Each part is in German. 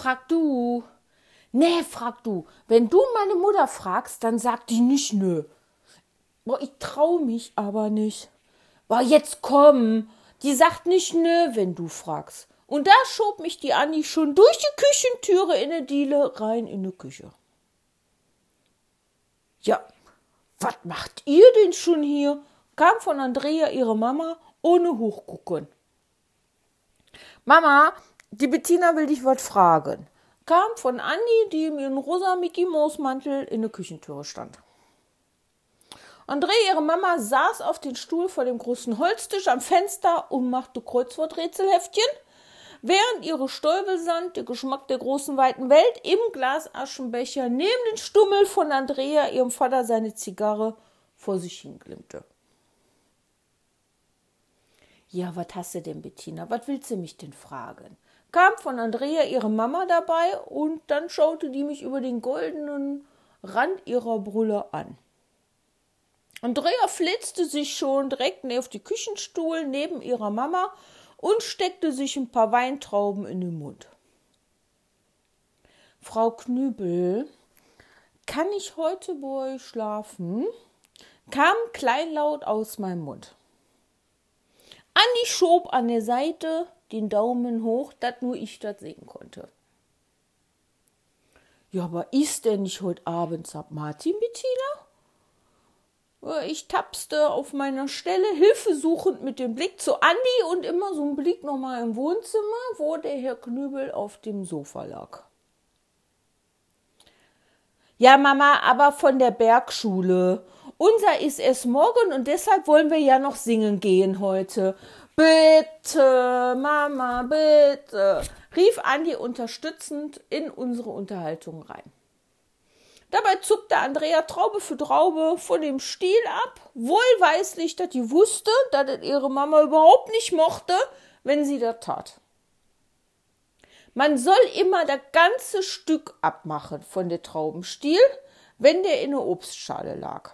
frag du. Nee, frag du. Wenn du meine Mutter fragst, dann sagt die nicht nö. Boah, ich trau mich aber nicht. Boah, jetzt komm. Die sagt nicht nö, wenn du fragst. Und da schob mich die Anni schon durch die Küchentüre in die Diele rein in die Küche. Ja, was macht ihr denn schon hier? kam von Andrea ihre Mama ohne hochgucken. Mama, die Bettina will dich was fragen. Kam von Andi, die im ihren rosa Mickey Maus Mantel in der Küchentüre stand. Andrea, ihre Mama, saß auf dem Stuhl vor dem großen Holztisch am Fenster und machte Kreuzworträtselheftchen, während ihre Stäubelsand, der Geschmack der großen weiten Welt, im Glasaschenbecher neben den Stummel von Andrea, ihrem Vater, seine Zigarre vor sich hinglimmte. Ja, was hast du denn, Bettina? Was willst du mich denn fragen? Kam von Andrea ihre Mama dabei und dann schaute die mich über den goldenen Rand ihrer Brille an. Andrea flitzte sich schon direkt auf die Küchenstuhl neben ihrer Mama und steckte sich ein paar Weintrauben in den Mund. Frau Knübel, kann ich heute bei euch schlafen? kam kleinlaut aus meinem Mund. Andi schob an der Seite den Daumen hoch, dass nur ich das sehen konnte. Ja, aber ist denn nicht heute abends ab Martin, Bettina? Ich tapste auf meiner Stelle hilfesuchend mit dem Blick zu Andi und immer so ein Blick nochmal im Wohnzimmer, wo der Herr Knübel auf dem Sofa lag. Ja, Mama, aber von der Bergschule. Unser ist es morgen und deshalb wollen wir ja noch singen gehen heute. Bitte, Mama, bitte, rief Andi unterstützend in unsere Unterhaltung rein. Dabei zuckte Andrea Traube für Traube von dem Stiel ab, wohlweislich, dass die wusste, dass ihre Mama überhaupt nicht mochte, wenn sie das tat. Man soll immer das ganze Stück abmachen von der Traubenstiel, wenn der in der Obstschale lag.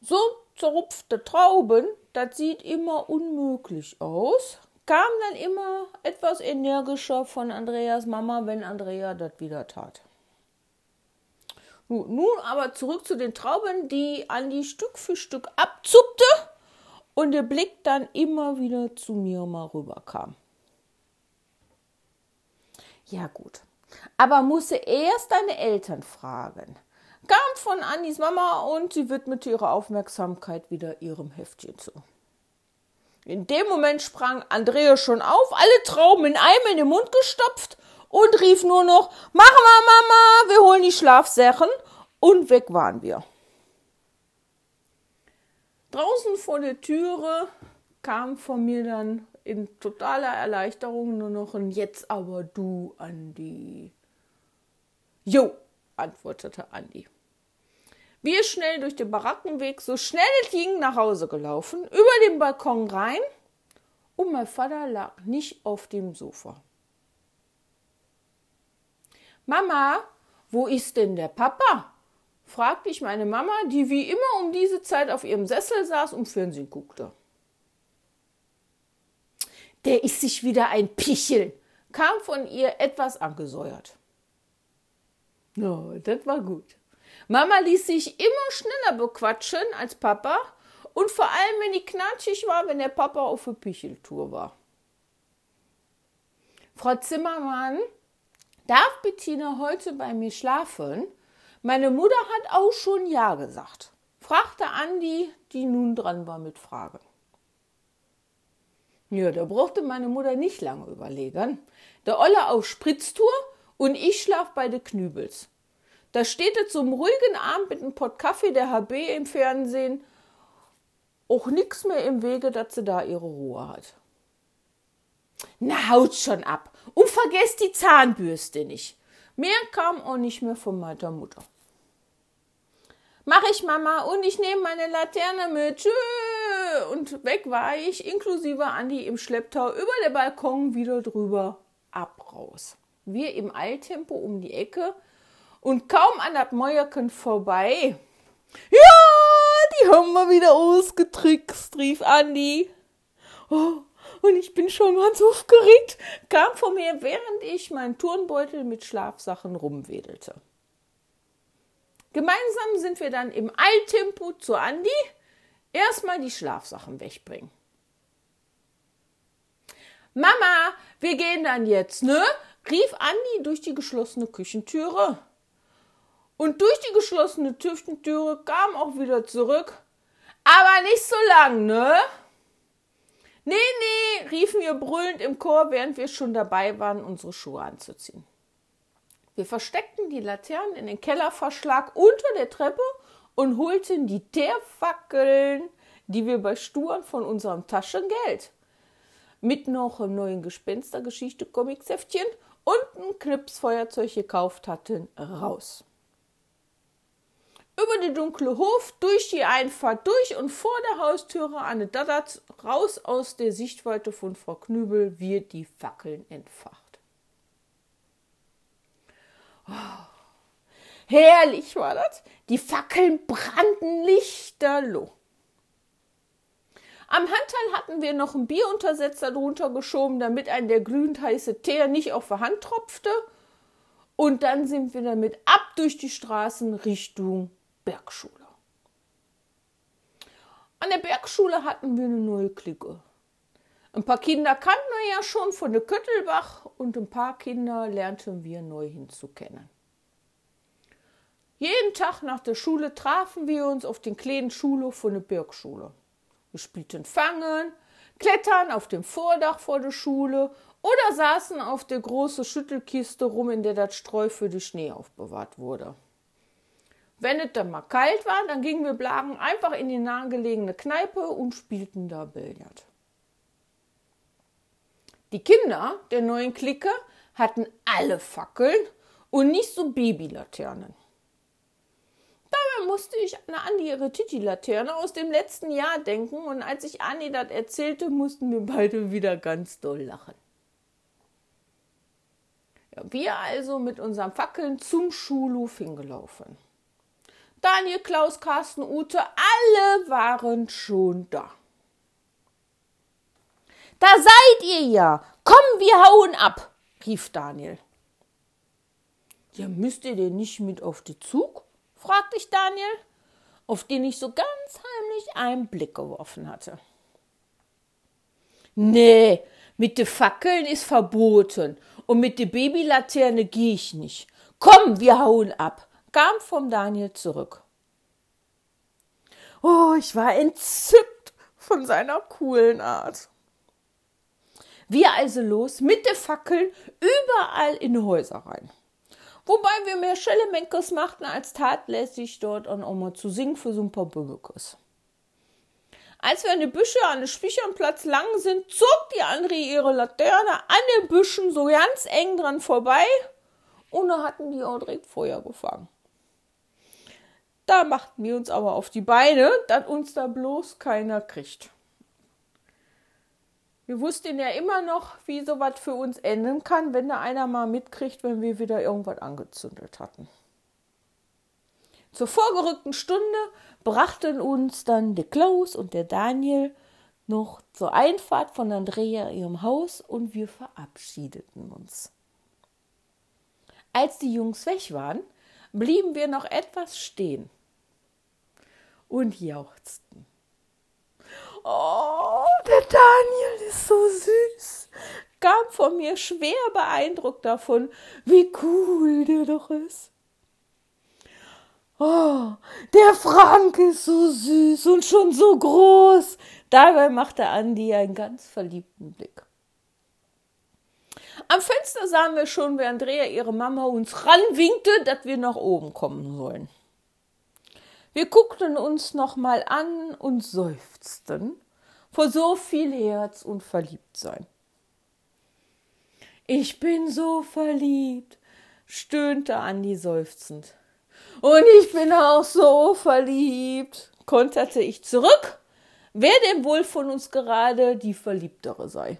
So zerrupfte Trauben, das sieht immer unmöglich aus, kam dann immer etwas energischer von Andreas Mama, wenn Andrea das wieder tat. Nun aber zurück zu den Trauben, die Andi Stück für Stück abzuckte und der Blick dann immer wieder zu mir mal rüberkam. Ja gut, aber musste erst deine Eltern fragen. Kam von Andis Mama und sie widmete ihre Aufmerksamkeit wieder ihrem Heftchen zu. In dem Moment sprang Andrea schon auf, alle Trauben in einem in den Mund gestopft und rief nur noch: Mach mal, Mama, wir holen die Schlafsachen. Und weg waren wir. Draußen vor der Türe kam von mir dann in totaler Erleichterung nur noch ein Jetzt aber du, Andi. Jo, antwortete Andi. Wir schnell durch den Barackenweg, so schnell es ging, nach Hause gelaufen, über den Balkon rein und mein Vater lag nicht auf dem Sofa. Mama, wo ist denn der Papa? fragte ich meine Mama, die wie immer um diese Zeit auf ihrem Sessel saß und Fernsehen guckte. Der ist sich wieder ein Pichel, kam von ihr etwas angesäuert. No, das war gut. Mama ließ sich immer schneller bequatschen als Papa und vor allem, wenn die knatschig war, wenn der Papa auf der Picheltour war. Frau Zimmermann, darf Bettina heute bei mir schlafen? Meine Mutter hat auch schon Ja gesagt, fragte Andi, die nun dran war mit Fragen. Ja, da brauchte meine Mutter nicht lange überlegen. Der Olle auf Spritztour und ich schlaf bei de Knübels. Da steht er zum ruhigen Abend mit einem Pott Kaffee der HB im Fernsehen. Auch nix mehr im Wege, dass sie da ihre Ruhe hat. Na, haut schon ab und vergesst die Zahnbürste nicht. Mehr kam auch nicht mehr von meiner Mutter. Mach ich, Mama, und ich nehme meine Laterne mit. Tschö. Und weg war ich, inklusive Andi im Schlepptau, über der Balkon wieder drüber, ab raus. Wir im Eiltempo um die Ecke, und kaum an das Mäuerchen vorbei. Ja, die haben wir wieder ausgetrickst, rief Andi. Oh, und ich bin schon ganz aufgeregt, kam vor mir, während ich meinen Turnbeutel mit Schlafsachen rumwedelte. Gemeinsam sind wir dann im Eiltempo zu Andi erstmal die Schlafsachen wegbringen. Mama, wir gehen dann jetzt, ne? rief Andi durch die geschlossene Küchentüre. Und durch die geschlossene Küchentüre kam auch wieder zurück. Aber nicht so lang, ne? Nee, nee, riefen wir brüllend im Chor, während wir schon dabei waren, unsere Schuhe anzuziehen. Wir versteckten die Laternen in den Kellerverschlag unter der Treppe und holten die Teerfackeln, die wir bei Sturen von unserem Taschengeld mit noch einem neuen Gespenstergeschichte Comicsäftchen und ein Knipsfeuerzeug gekauft hatten, raus. Über den dunkle Hof, durch die Einfahrt durch und vor der Haustüre Anne Dadat raus aus der Sichtweite von Frau Knübel wird die Fackeln entfacht. Oh, herrlich war das. Die Fackeln brannten lichterloh. Am Handteil hatten wir noch einen Bieruntersetzer drunter geschoben, damit ein der glühend heiße Teer nicht auf der Hand tropfte. Und dann sind wir damit ab durch die Straßen Richtung Bergschule. An der Bergschule hatten wir eine neue Clique. Ein paar Kinder kannten wir ja schon von der Köttelbach und ein paar Kinder lernten wir neu hinzukennen. Jeden Tag nach der Schule trafen wir uns auf den kleinen Schulhof von der Birkschule. Wir spielten Fangen, Klettern auf dem Vordach vor der Schule oder saßen auf der großen Schüttelkiste rum, in der das Streu für den Schnee aufbewahrt wurde. Wenn es dann mal kalt war, dann gingen wir Blagen einfach in die nahegelegene Kneipe und spielten da Billard. Die Kinder der neuen Clique hatten alle Fackeln und nicht so Babylaternen. Dabei musste ich an Andi ihre Titi-Laterne aus dem letzten Jahr denken und als ich Andi das erzählte, mussten wir beide wieder ganz doll lachen. Ja, wir also mit unseren Fackeln zum Schulhof hingelaufen. Daniel, Klaus, Carsten, Ute, alle waren schon da. Da seid ihr ja. Komm, wir hauen ab, rief Daniel. Ja, müsst ihr denn nicht mit auf den Zug? fragte ich Daniel, auf den ich so ganz heimlich einen Blick geworfen hatte. Nee, mit den Fackeln ist verboten und mit der Babylaterne gehe ich nicht. Komm, wir hauen ab, kam vom Daniel zurück. Oh, ich war entzückt von seiner coolen Art. Wir also los mit den Fackeln überall in Häuser rein. Wobei wir mehr Schellemenkes machten, als tatlässig dort an Oma zu singen für so ein paar Böbekes. Als wir an den Büsche an den Spichernplatz lang sind, zog die andere ihre Laterne an den Büschen so ganz eng dran vorbei und da hatten die auch direkt Feuer gefangen. Da machten wir uns aber auf die Beine, dass uns da bloß keiner kriegt. Wir wussten ja immer noch, wie sowas für uns enden kann, wenn da einer mal mitkriegt, wenn wir wieder irgendwas angezündet hatten. Zur vorgerückten Stunde brachten uns dann der Klaus und der Daniel noch zur Einfahrt von Andrea ihrem Haus und wir verabschiedeten uns. Als die Jungs weg waren, blieben wir noch etwas stehen und jauchzten. Oh, der Daniel ist so süß. Kam von mir schwer beeindruckt davon, wie cool der doch ist. Oh, der Frank ist so süß und schon so groß. Dabei machte Andi einen ganz verliebten Blick. Am Fenster sahen wir schon, wie Andrea ihre Mama uns ranwinkte, dass wir nach oben kommen sollen. Wir guckten uns nochmal an und seufzten vor so viel Herz und Verliebtsein. Ich bin so verliebt, stöhnte Andi seufzend. Und ich bin auch so verliebt, konterte ich zurück, wer denn wohl von uns gerade die Verliebtere sei.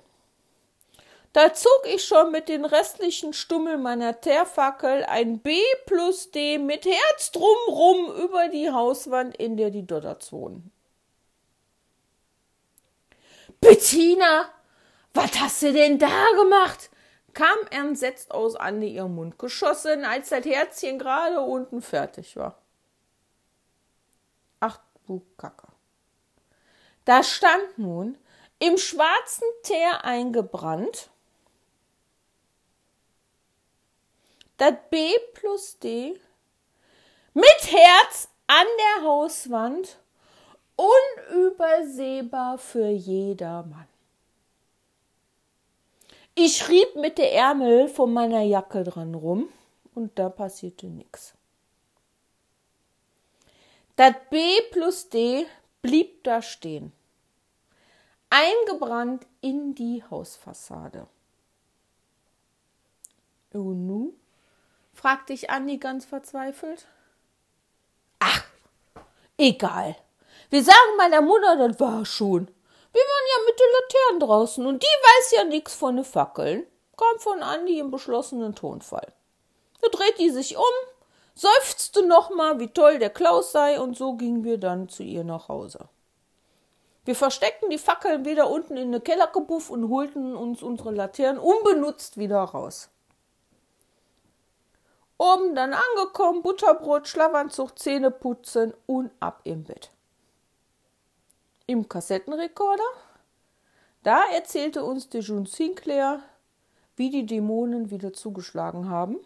Da zog ich schon mit den restlichen Stummeln meiner Teerfackel ein B plus D mit Herz drumrum über die Hauswand, in der die Dodderts wohnen. Bettina, Was hast du denn da gemacht? kam entsetzt aus Ande ihrem Mund geschossen, als das Herzchen gerade unten fertig war. Ach du Kacke. Da stand nun im schwarzen Teer eingebrannt das B plus D mit Herz an der Hauswand unübersehbar für jedermann. Ich rieb mit der Ärmel von meiner Jacke dran rum und da passierte nichts. Das B plus D blieb da stehen, eingebrannt in die Hausfassade. Und nu? Fragte ich Andi ganz verzweifelt. Ach, egal. Wir sagen meiner Mutter, das war schon. Wir waren ja mit den Laternen draußen und die weiß ja nix von den Fackeln, kam von Andi im beschlossenen Tonfall. Da dreht die sich um, seufzte nochmal, wie toll der Klaus sei, und so gingen wir dann zu ihr nach Hause. Wir versteckten die Fackeln wieder unten in den Kellergebuff und holten uns unsere Laternen unbenutzt wieder raus. Oben dann angekommen, Butterbrot, Schlafanzug, Zähne putzen und ab im Bett im Kassettenrekorder. Da erzählte uns der June Sinclair, wie die Dämonen wieder zugeschlagen haben,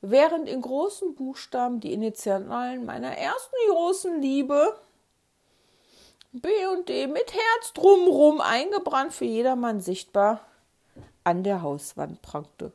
während in großen Buchstaben die Initialen meiner ersten großen Liebe B und D mit Herz drumrum eingebrannt für jedermann sichtbar an der Hauswand prangte.